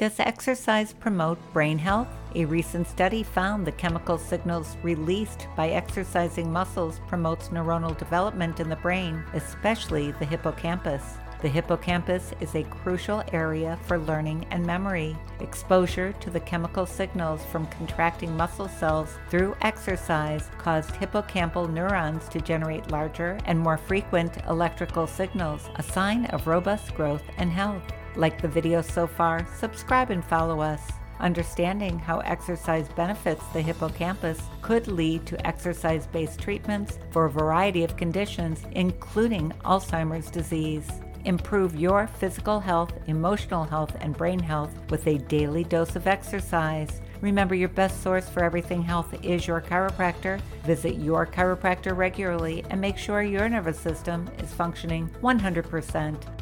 Does exercise promote brain health? A recent study found the chemical signals released by exercising muscles promotes neuronal development in the brain, especially the hippocampus. The hippocampus is a crucial area for learning and memory. Exposure to the chemical signals from contracting muscle cells through exercise caused hippocampal neurons to generate larger and more frequent electrical signals, a sign of robust growth and health. Like the video so far, subscribe and follow us. Understanding how exercise benefits the hippocampus could lead to exercise based treatments for a variety of conditions, including Alzheimer's disease. Improve your physical health, emotional health, and brain health with a daily dose of exercise. Remember, your best source for everything health is your chiropractor. Visit your chiropractor regularly and make sure your nervous system is functioning 100%.